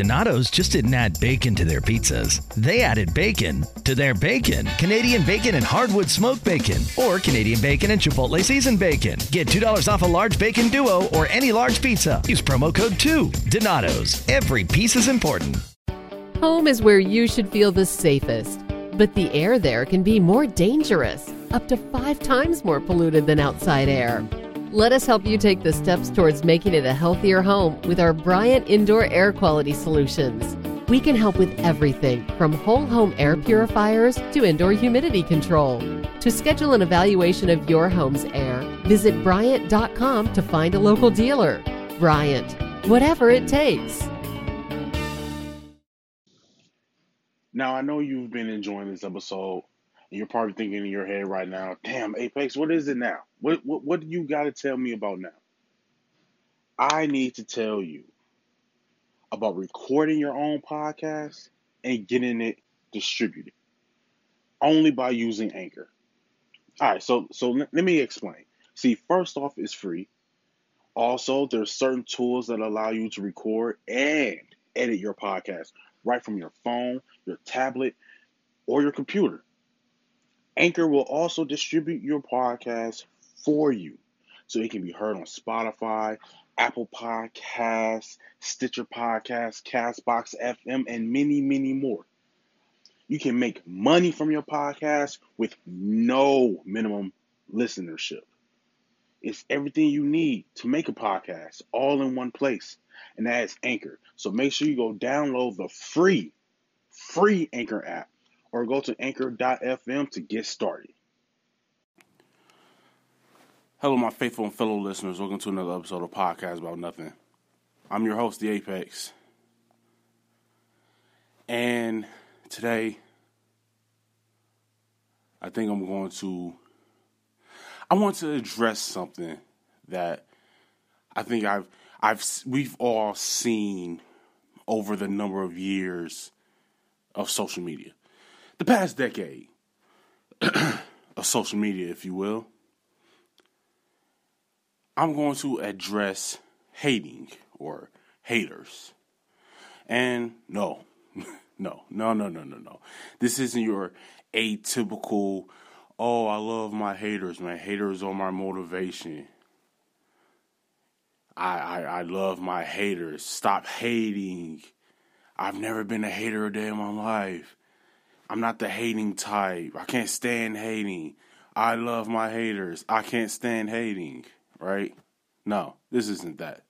Donato's just didn't add bacon to their pizzas. They added bacon to their bacon. Canadian bacon and hardwood smoked bacon, or Canadian bacon and Chipotle seasoned bacon. Get $2 off a large bacon duo or any large pizza. Use promo code 2. Donato's. Every piece is important. Home is where you should feel the safest, but the air there can be more dangerous, up to five times more polluted than outside air. Let us help you take the steps towards making it a healthier home with our Bryant Indoor Air Quality Solutions. We can help with everything from whole home air purifiers to indoor humidity control. To schedule an evaluation of your home's air, visit Bryant.com to find a local dealer. Bryant, whatever it takes. Now, I know you've been enjoying this episode, and you're probably thinking in your head right now, damn, Apex, what is it now? What, what, what do you got to tell me about now? I need to tell you about recording your own podcast and getting it distributed only by using Anchor. All right, so so let, me explain. See, first off, it's free. Also, there's certain tools that allow you to record and edit your podcast right from your phone, your tablet, or your computer. Anchor will also distribute your podcast for you so it can be heard on Spotify, Apple Podcasts, Stitcher Podcasts, Castbox FM, and many, many more. You can make money from your podcast with no minimum listenership. It's everything you need to make a podcast all in one place, and that is Anchor. So make sure you go download the free, free Anchor app or go to anchor.fm to get started. Hello, my faithful and fellow listeners. Welcome to another episode of Podcast About Nothing. I'm your host, The Apex. And today, I think I'm going to. I want to address something that I think I've I've we've all seen over the number of years of social media. The past decade of social media, if you will. I'm going to address hating or haters. And no, no, no, no, no, no, no. This isn't your atypical, oh, I love my haters, man. Haters are my motivation. I, I, I love my haters. Stop hating. I've never been a hater a day in my life. I'm not the hating type. I can't stand hating. I love my haters. I can't stand hating right? No, this isn't that.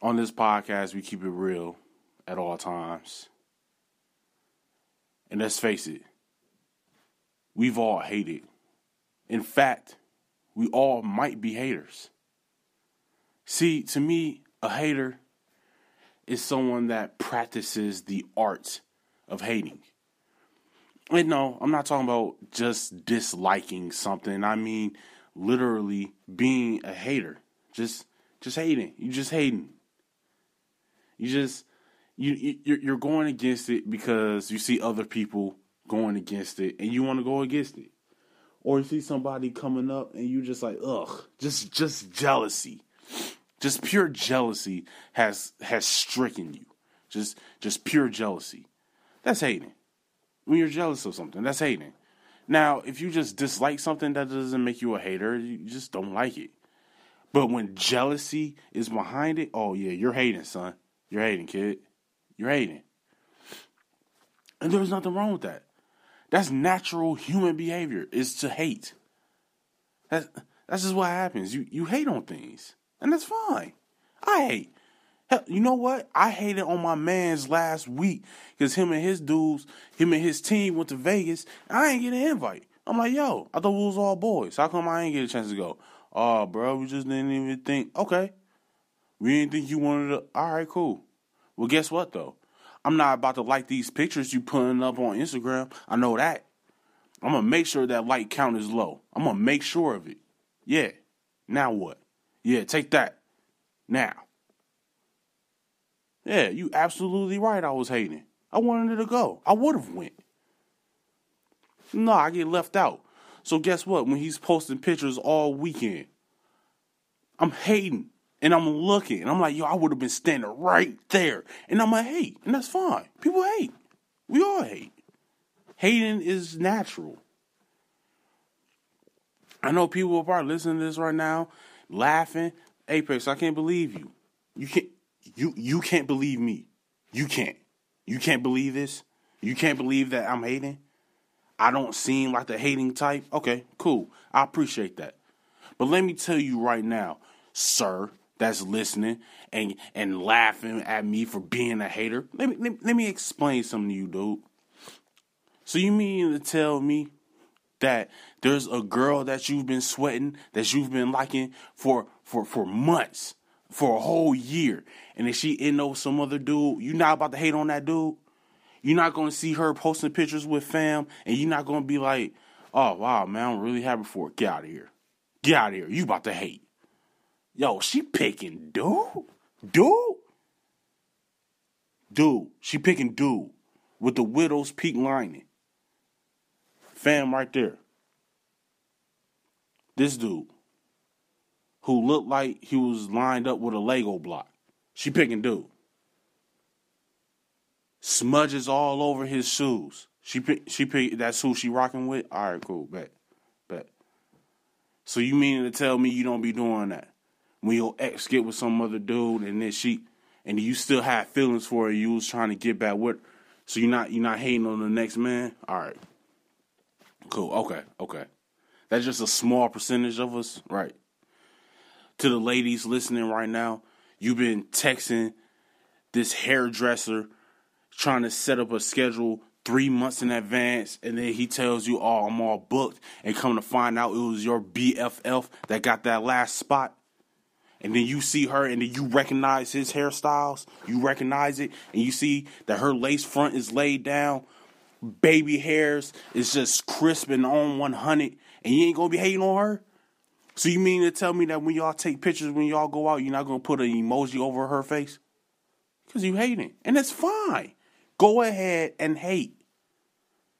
On this podcast, we keep it real at all times. And let's face it, we've all hated. In fact, we all might be haters. See, to me, a hater is someone that practices the art of hating. And no, I'm not talking about just disliking something. I mean, literally being a hater. Just just hating. You just hating. You just you you're going against it because you see other people going against it and you want to go against it. Or you see somebody coming up and you just like, ugh, just just jealousy. Just pure jealousy has has stricken you. Just just pure jealousy. That's hating. When you're jealous of something, that's hating. Now, if you just dislike something, that doesn't make you a hater. You just don't like it. But when jealousy is behind it, oh yeah, you're hating, son. You're hating, kid. You're hating. And there's nothing wrong with that. That's natural human behavior is to hate. That's that's just what happens. You you hate on things. And that's fine. I hate. Hell, you know what? I hated on my man's last week because him and his dudes, him and his team went to Vegas. I ain't get an invite. I'm like, yo, I thought we was all boys. How come I ain't get a chance to go? Oh, bro, we just didn't even think. Okay, we didn't think you wanted to. All right, cool. Well, guess what though? I'm not about to like these pictures you putting up on Instagram. I know that. I'm gonna make sure that like count is low. I'm gonna make sure of it. Yeah. Now what? Yeah, take that. Now. Yeah, you absolutely right. I was hating. I wanted her to go. I would have went. No, I get left out. So guess what? When he's posting pictures all weekend, I'm hating. And I'm looking, and I'm like, yo, I would have been standing right there. And I'm like, hate, and that's fine. People hate. We all hate. Hating is natural. I know people are probably listening to this right now, laughing. Apex, I can't believe you. You can't you you can't believe me. You can't. You can't believe this. You can't believe that I'm hating. I don't seem like the hating type. Okay, cool. I appreciate that. But let me tell you right now, sir, that's listening and and laughing at me for being a hater. Let me let, let me explain something to you, dude. So you mean to tell me that there's a girl that you've been sweating, that you've been liking for for for months, for a whole year, and if she in with some other dude, you not about to hate on that dude? You're not gonna see her posting pictures with fam, and you're not gonna be like, "Oh wow, man, I'm really happy for it. Get out of here, get out of here. You about to hate." Yo, she picking dude, dude, dude. She picking dude with the widow's peak lining. Fam, right there. This dude who looked like he was lined up with a Lego block. She picking dude. Smudges all over his shoes. She pick, she pick, that's who she rocking with. All right, cool, bet, bet. So you mean to tell me you don't be doing that when your ex get with some other dude and then she and you still have feelings for her? You was trying to get back with. So you're not you're not hating on the next man. All right, cool. Okay, okay. That's just a small percentage of us, right? To the ladies listening right now, you've been texting this hairdresser trying to set up a schedule three months in advance, and then he tells you, "Oh, I'm all booked," and come to find out it was your BFF that got that last spot. And then you see her, and then you recognize his hairstyles. You recognize it, and you see that her lace front is laid down, baby hairs is just crisp and on 100, and you ain't gonna be hating on her. So you mean to tell me that when y'all take pictures, when y'all go out, you're not gonna put an emoji over her face? Because you hating, and it's fine. Go ahead and hate.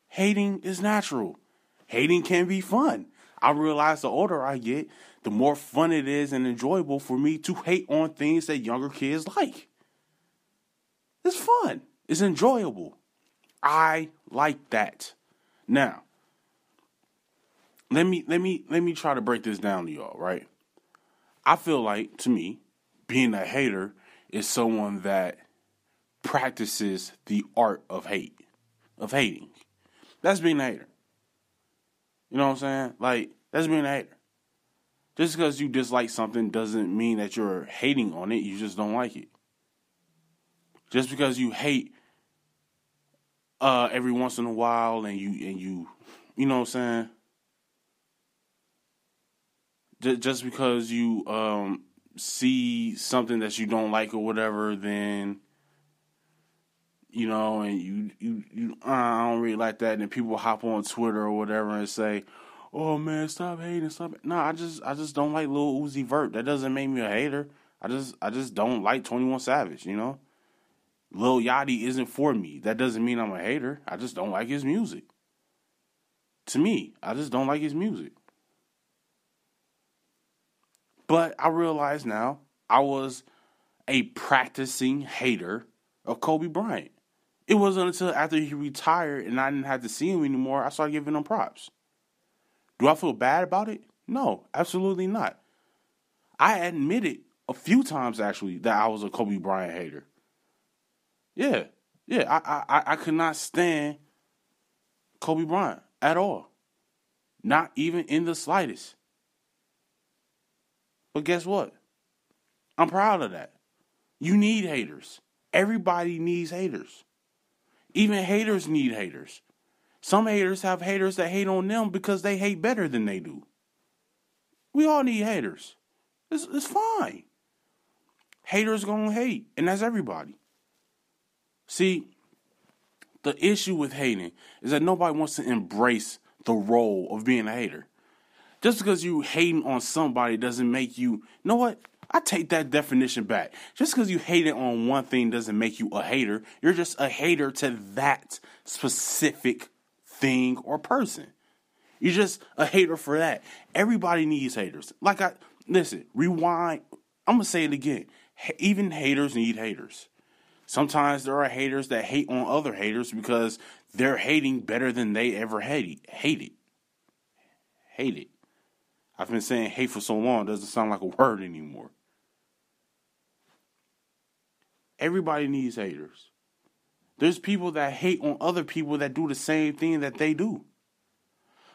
Hating is natural. Hating can be fun. I realize the older I get, the more fun it is and enjoyable for me to hate on things that younger kids like. It's fun. It's enjoyable. I like that. Now, let me let me let me try to break this down to y'all, right? I feel like to me, being a hater is someone that practices the art of hate, of hating. That's being a hater. You know what I'm saying? Like, that's being a hater. Just because you dislike something doesn't mean that you're hating on it, you just don't like it. Just because you hate uh, every once in a while and you and you you know what I'm saying? Just because you um, see something that you don't like or whatever, then you know, and you you, you uh, I don't really like that. And people hop on Twitter or whatever and say, "Oh man, stop hating, stop." No, I just I just don't like Lil Uzi Vert. That doesn't make me a hater. I just I just don't like Twenty One Savage. You know, Lil Yachty isn't for me. That doesn't mean I'm a hater. I just don't like his music. To me, I just don't like his music. But I realize now I was a practicing hater of Kobe Bryant. It wasn't until after he retired and I didn't have to see him anymore, I started giving him props. Do I feel bad about it? No, absolutely not. I admitted a few times actually that I was a Kobe Bryant hater. Yeah, yeah, I I I could not stand Kobe Bryant at all, not even in the slightest. But guess what? I'm proud of that. You need haters. Everybody needs haters. Even haters need haters. Some haters have haters that hate on them because they hate better than they do. We all need haters. It's, it's fine. Haters gonna hate, and that's everybody. See, the issue with hating is that nobody wants to embrace the role of being a hater. Just because you hating on somebody doesn't make you, you know what? I take that definition back. Just because you hate it on one thing doesn't make you a hater. You're just a hater to that specific thing or person. You're just a hater for that. Everybody needs haters. Like I listen, rewind. I'm gonna say it again. Even haters need haters. Sometimes there are haters that hate on other haters because they're hating better than they ever hated. Hated. Hated. I've been saying hate for so long, doesn't sound like a word anymore. Everybody needs haters. There's people that hate on other people that do the same thing that they do.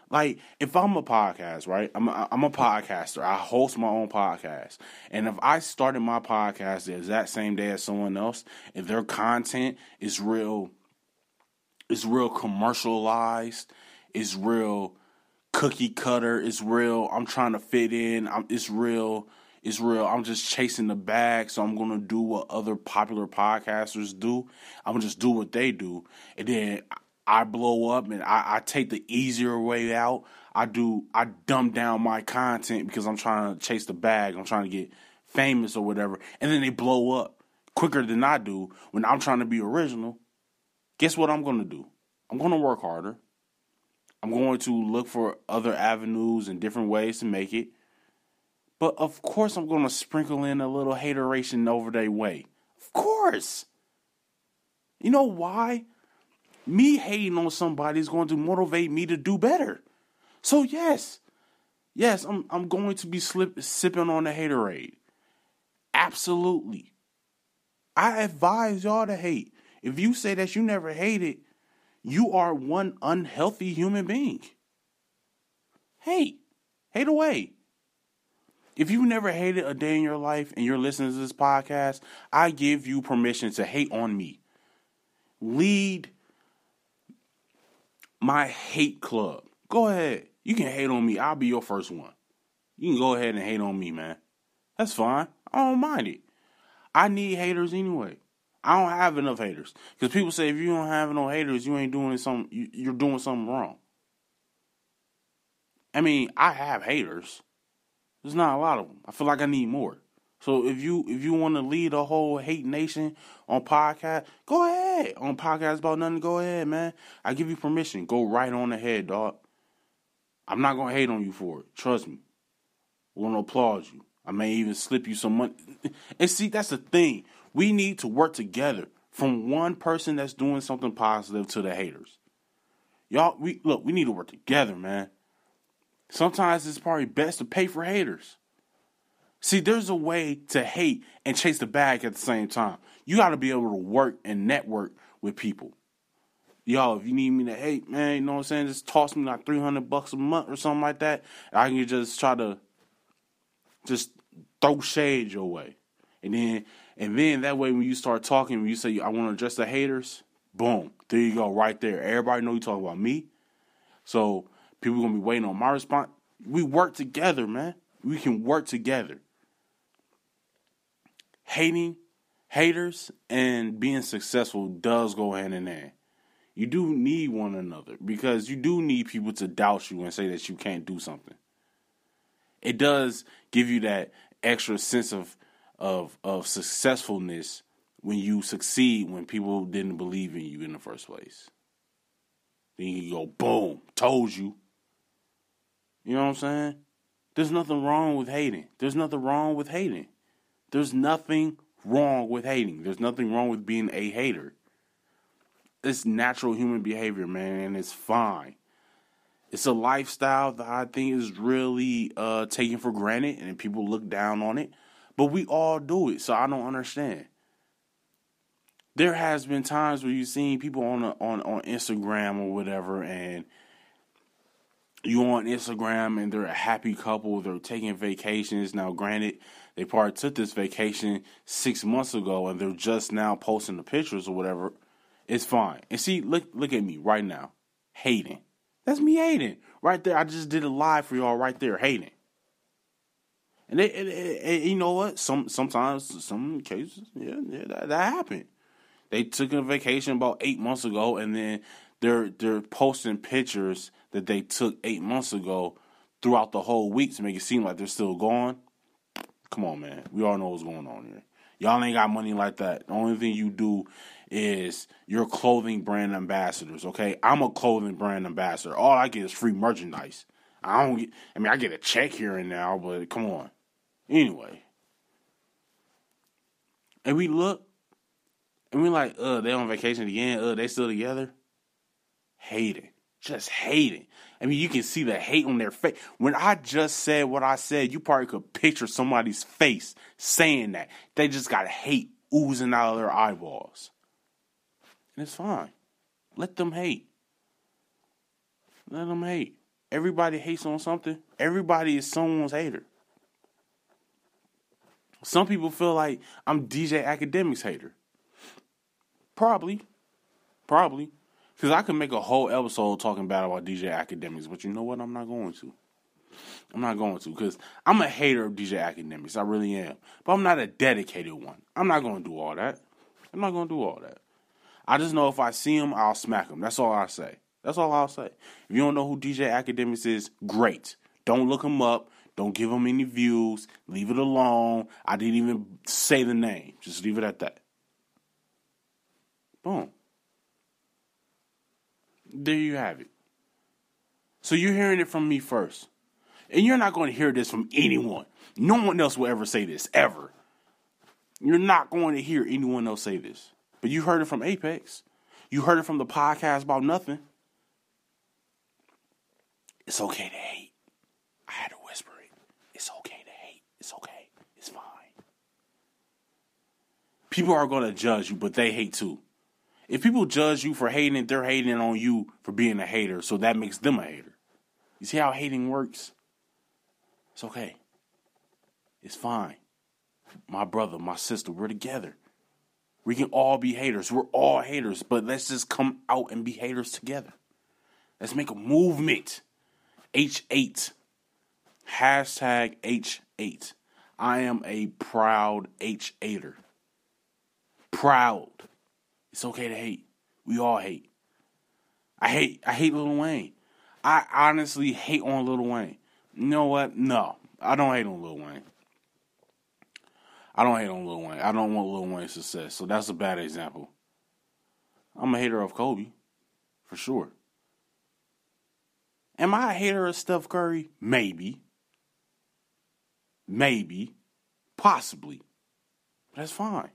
Like, if I'm a podcast, right? I'm a, I'm a podcaster. I host my own podcast. And if I started my podcast the exact same day as someone else, if their content is real, is real commercialized, is real cookie cutter, is real, I'm trying to fit in, I'm, it's real, it's real. I'm just chasing the bag, so I'm gonna do what other popular podcasters do. I'm gonna just do what they do, and then I blow up and I, I take the easier way out. I do I dumb down my content because I'm trying to chase the bag. I'm trying to get famous or whatever, and then they blow up quicker than I do when I'm trying to be original. Guess what I'm gonna do? I'm gonna work harder. I'm going to look for other avenues and different ways to make it. But of course, I'm going to sprinkle in a little hateration over their way. Of course. You know why? Me hating on somebody is going to motivate me to do better. So yes, yes, I'm I'm going to be slip, sipping on the haterade. Absolutely. I advise y'all to hate. If you say that you never hated, you are one unhealthy human being. Hate. Hate away. If you've never hated a day in your life and you're listening to this podcast, I give you permission to hate on me. Lead my hate club. Go ahead. You can hate on me. I'll be your first one. You can go ahead and hate on me, man. That's fine. I don't mind it. I need haters anyway. I don't have enough haters because people say if you don't have no haters, you ain't doing something. You're doing something wrong. I mean, I have haters. There's not a lot of them. I feel like I need more. So if you if you want to lead a whole hate nation on podcast, go ahead. On podcast about nothing, go ahead, man. I give you permission. Go right on ahead, dog. I'm not gonna hate on you for it. Trust me. I'm gonna applaud you. I may even slip you some money. And see, that's the thing. We need to work together from one person that's doing something positive to the haters. Y'all, we look, we need to work together, man. Sometimes it's probably best to pay for haters. See, there's a way to hate and chase the bag at the same time. You got to be able to work and network with people. Y'all, if you need me to hate, man, you know what I'm saying? Just toss me like 300 bucks a month or something like that. I can just try to just throw shade your way. And then and then that way when you start talking, when you say I want to address the haters, boom, there you go, right there. Everybody know you talking about me. So People gonna be waiting on my response. We work together, man. We can work together. Hating, haters, and being successful does go hand in hand. You do need one another because you do need people to doubt you and say that you can't do something. It does give you that extra sense of of of successfulness when you succeed when people didn't believe in you in the first place. Then you go, boom, told you. You know what I'm saying? There's nothing wrong with hating. There's nothing wrong with hating. There's nothing wrong with hating. There's nothing wrong with being a hater. It's natural human behavior, man, and it's fine. It's a lifestyle that I think is really uh, taken for granted, and people look down on it. But we all do it, so I don't understand. There has been times where you've seen people on a, on on Instagram or whatever, and you on Instagram and they're a happy couple, they're taking vacations. Now, granted, they probably took this vacation six months ago and they're just now posting the pictures or whatever. It's fine. And see, look look at me right now, hating. That's me hating right there. I just did a live for y'all right there, hating. And, and you know what? Some sometimes some cases, yeah, yeah, that, that happened. They took a vacation about eight months ago, and then they're they're posting pictures that they took eight months ago throughout the whole week to make it seem like they're still gone. Come on, man. We all know what's going on here. Y'all ain't got money like that. The only thing you do is your clothing brand ambassadors, okay? I'm a clothing brand ambassador. All I get is free merchandise. I don't get I mean I get a check here and now, but come on. Anyway. and we look and we like, uh, they on vacation again, uh, they still together. Hating. Just hating. I mean, you can see the hate on their face. When I just said what I said, you probably could picture somebody's face saying that. They just got hate oozing out of their eyeballs. And it's fine. Let them hate. Let them hate. Everybody hates on something. Everybody is someone's hater. Some people feel like I'm DJ Akademiks hater. Probably. Probably. Because I could make a whole episode talking bad about DJ Akademiks, but you know what? I'm not going to. I'm not going to because I'm a hater of DJ Akademiks. I really am. But I'm not a dedicated one. I'm not going to do all that. I'm not going to do all that. I just know if I see him, I'll smack him. That's all I say. That's all I'll say. If you don't know who DJ Akademiks is, great. Don't look him up. Don't give him any views. Leave it alone. I didn't even say the name. Just leave it at that. Boom. There you have it. So you're hearing it from me first. And you're not going to hear this from anyone. No one else will ever say this, ever. You're not going to hear anyone else say this. But you heard it from Apex. You heard it from the podcast about nothing. It's okay to hate. I had to whisper it. It's okay to hate. It's okay. It's fine. People are going to judge you, but they hate too. If people judge you for hating, they're hating on you for being a hater, so that makes them a hater. You see how hating works? It's okay. It's fine. My brother, my sister, we're together. We can all be haters. We're all haters, but let's just come out and be haters together. Let's make a movement. H8. Hashtag H8. I am a proud H8er. Proud. It's okay to hate. We all hate. I hate I hate Lil Wayne. I honestly hate on Lil Wayne. You know what? No. I don't hate on Lil Wayne. I don't hate on Lil Wayne. I don't want Lil Wayne's success. So that's a bad example. I'm a hater of Kobe, for sure. Am I a hater of Steph Curry? Maybe. Maybe. Possibly. But that's fine.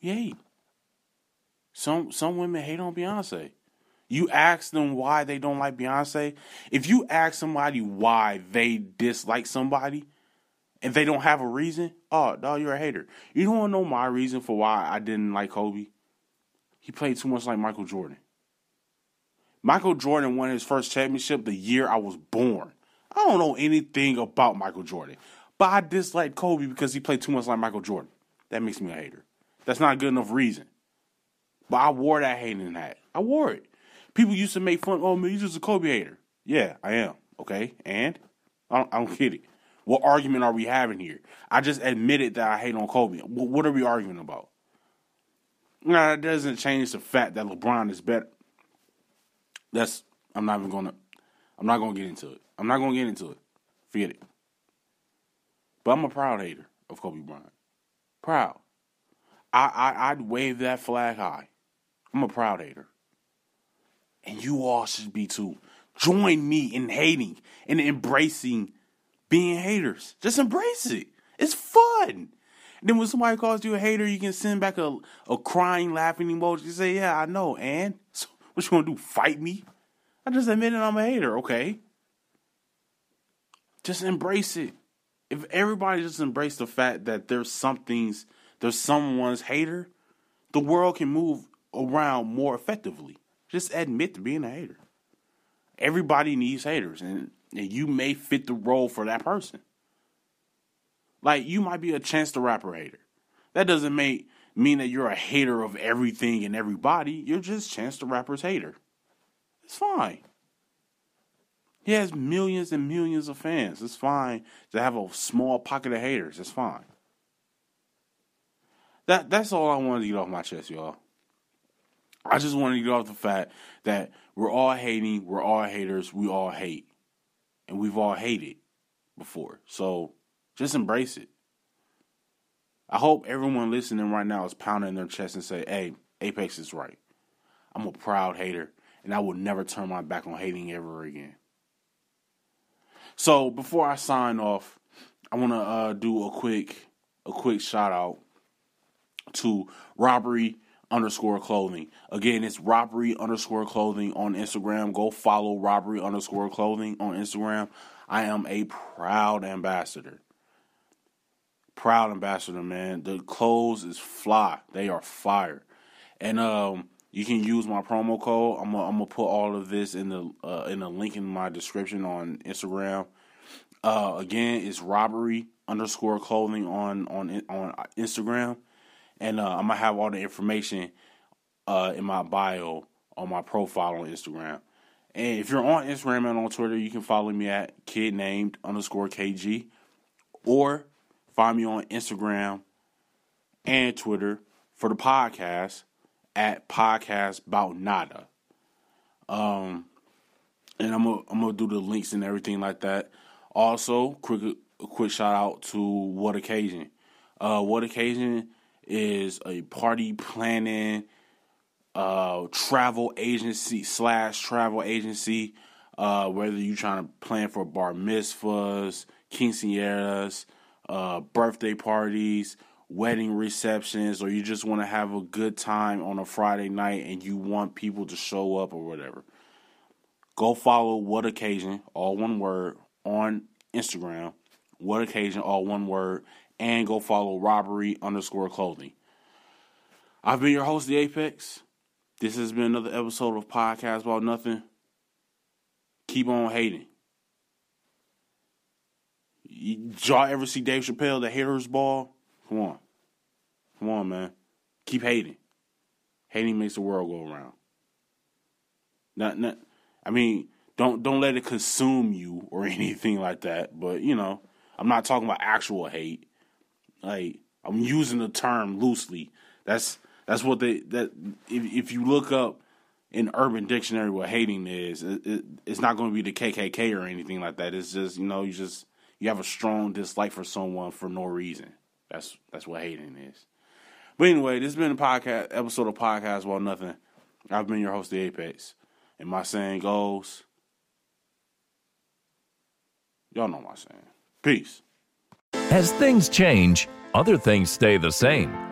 Yay. Some some women hate on Beyonce. You ask them why they don't like Beyonce. If you ask somebody why they dislike somebody and they don't have a reason, oh, dog, you're a hater. You don't want to know my reason for why I didn't like Kobe? He played too much like Michael Jordan. Michael Jordan won his first championship the year I was born. I don't know anything about Michael Jordan, but I dislike Kobe because he played too much like Michael Jordan. That makes me a hater. That's not a good enough reason. But I wore that hating hat. I wore it. People used to make fun. Oh man, you're just a Kobe hater. Yeah, I am. Okay, and I don't, I don't get it. What argument are we having here? I just admitted that I hate on Kobe. What are we arguing about? No, that doesn't change the fact that LeBron is better. That's I'm not even gonna. I'm not gonna get into it. I'm not gonna get into it. Forget it. But I'm a proud hater of Kobe Bryant. Proud. I, I I'd wave that flag high. I'm a proud hater. And you all should be too. Join me in hating and embracing being haters. Just embrace it. It's fun. Then when somebody calls you a hater, you can send back a, a crying, laughing emoji. You say, Yeah, I know. And so what you gonna do? Fight me? I just admitted I'm a hater, okay? Just embrace it. If everybody just embrace the fact that there's something's there's someone's hater, the world can move around more effectively. Just admit to being a hater. Everybody needs haters, and, and you may fit the role for that person. Like you might be a Chance the Rapper hater. That doesn't make mean that you're a hater of everything and everybody. You're just Chance the Rapper's hater. It's fine. He has millions and millions of fans. It's fine to have a small pocket of haters. It's fine. That that's all I wanted to get off my chest, y'all. I just wanted to get off the fact that we're all hating, we're all haters, we all hate. And we've all hated before. So just embrace it. I hope everyone listening right now is pounding their chest and say, hey, Apex is right. I'm a proud hater, and I will never turn my back on hating ever again. So before I sign off, I want to uh, do a quick a quick shout out to robbery underscore clothing. Again, it's robbery underscore clothing on Instagram. Go follow robbery underscore clothing on Instagram. I am a proud ambassador. Proud ambassador, man. The clothes is fly. They are fire. And um you can use my promo code. I'm gonna, I'm put all of this in the uh, in the link in my description on Instagram. Uh, again, it's robbery underscore clothing on on on Instagram, and uh, I'm gonna have all the information uh, in my bio on my profile on Instagram. And if you're on Instagram and on Twitter, you can follow me at kid named underscore kg, or find me on Instagram and Twitter for the podcast at podcast about nada. Um, and I'm gonna I'm gonna do the links and everything like that. Also, quick quick shout out to What Occasion. Uh, what Occasion is a party planning uh, travel agency slash travel agency. Uh, whether you're trying to plan for bar mitzvahs, quinceañeras, uh, birthday parties, wedding receptions or you just want to have a good time on a Friday night and you want people to show up or whatever, go follow What Occasion, all one word, on Instagram. What Occasion, all one word, and go follow Robbery underscore clothing. I've been your host, The Apex. This has been another episode of Podcast About Nothing. Keep on hating. Y'all ever see Dave Chappelle, the haters ball? Come on. Come on, man. Keep hating. Hating makes the world go around. Not, not, I mean, don't don't let it consume you or anything like that. But you know, I'm not talking about actual hate. Like I'm using the term loosely. That's that's what they that if if you look up in Urban Dictionary what hating is, it, it, it's not going to be the KKK or anything like that. It's just you know you just you have a strong dislike for someone for no reason. That's that's what hating is. But anyway, this has been a podcast episode of Podcast About Nothing. I've been your host, The Apex. And my saying goes, y'all know my saying. Peace. As things change, other things stay the same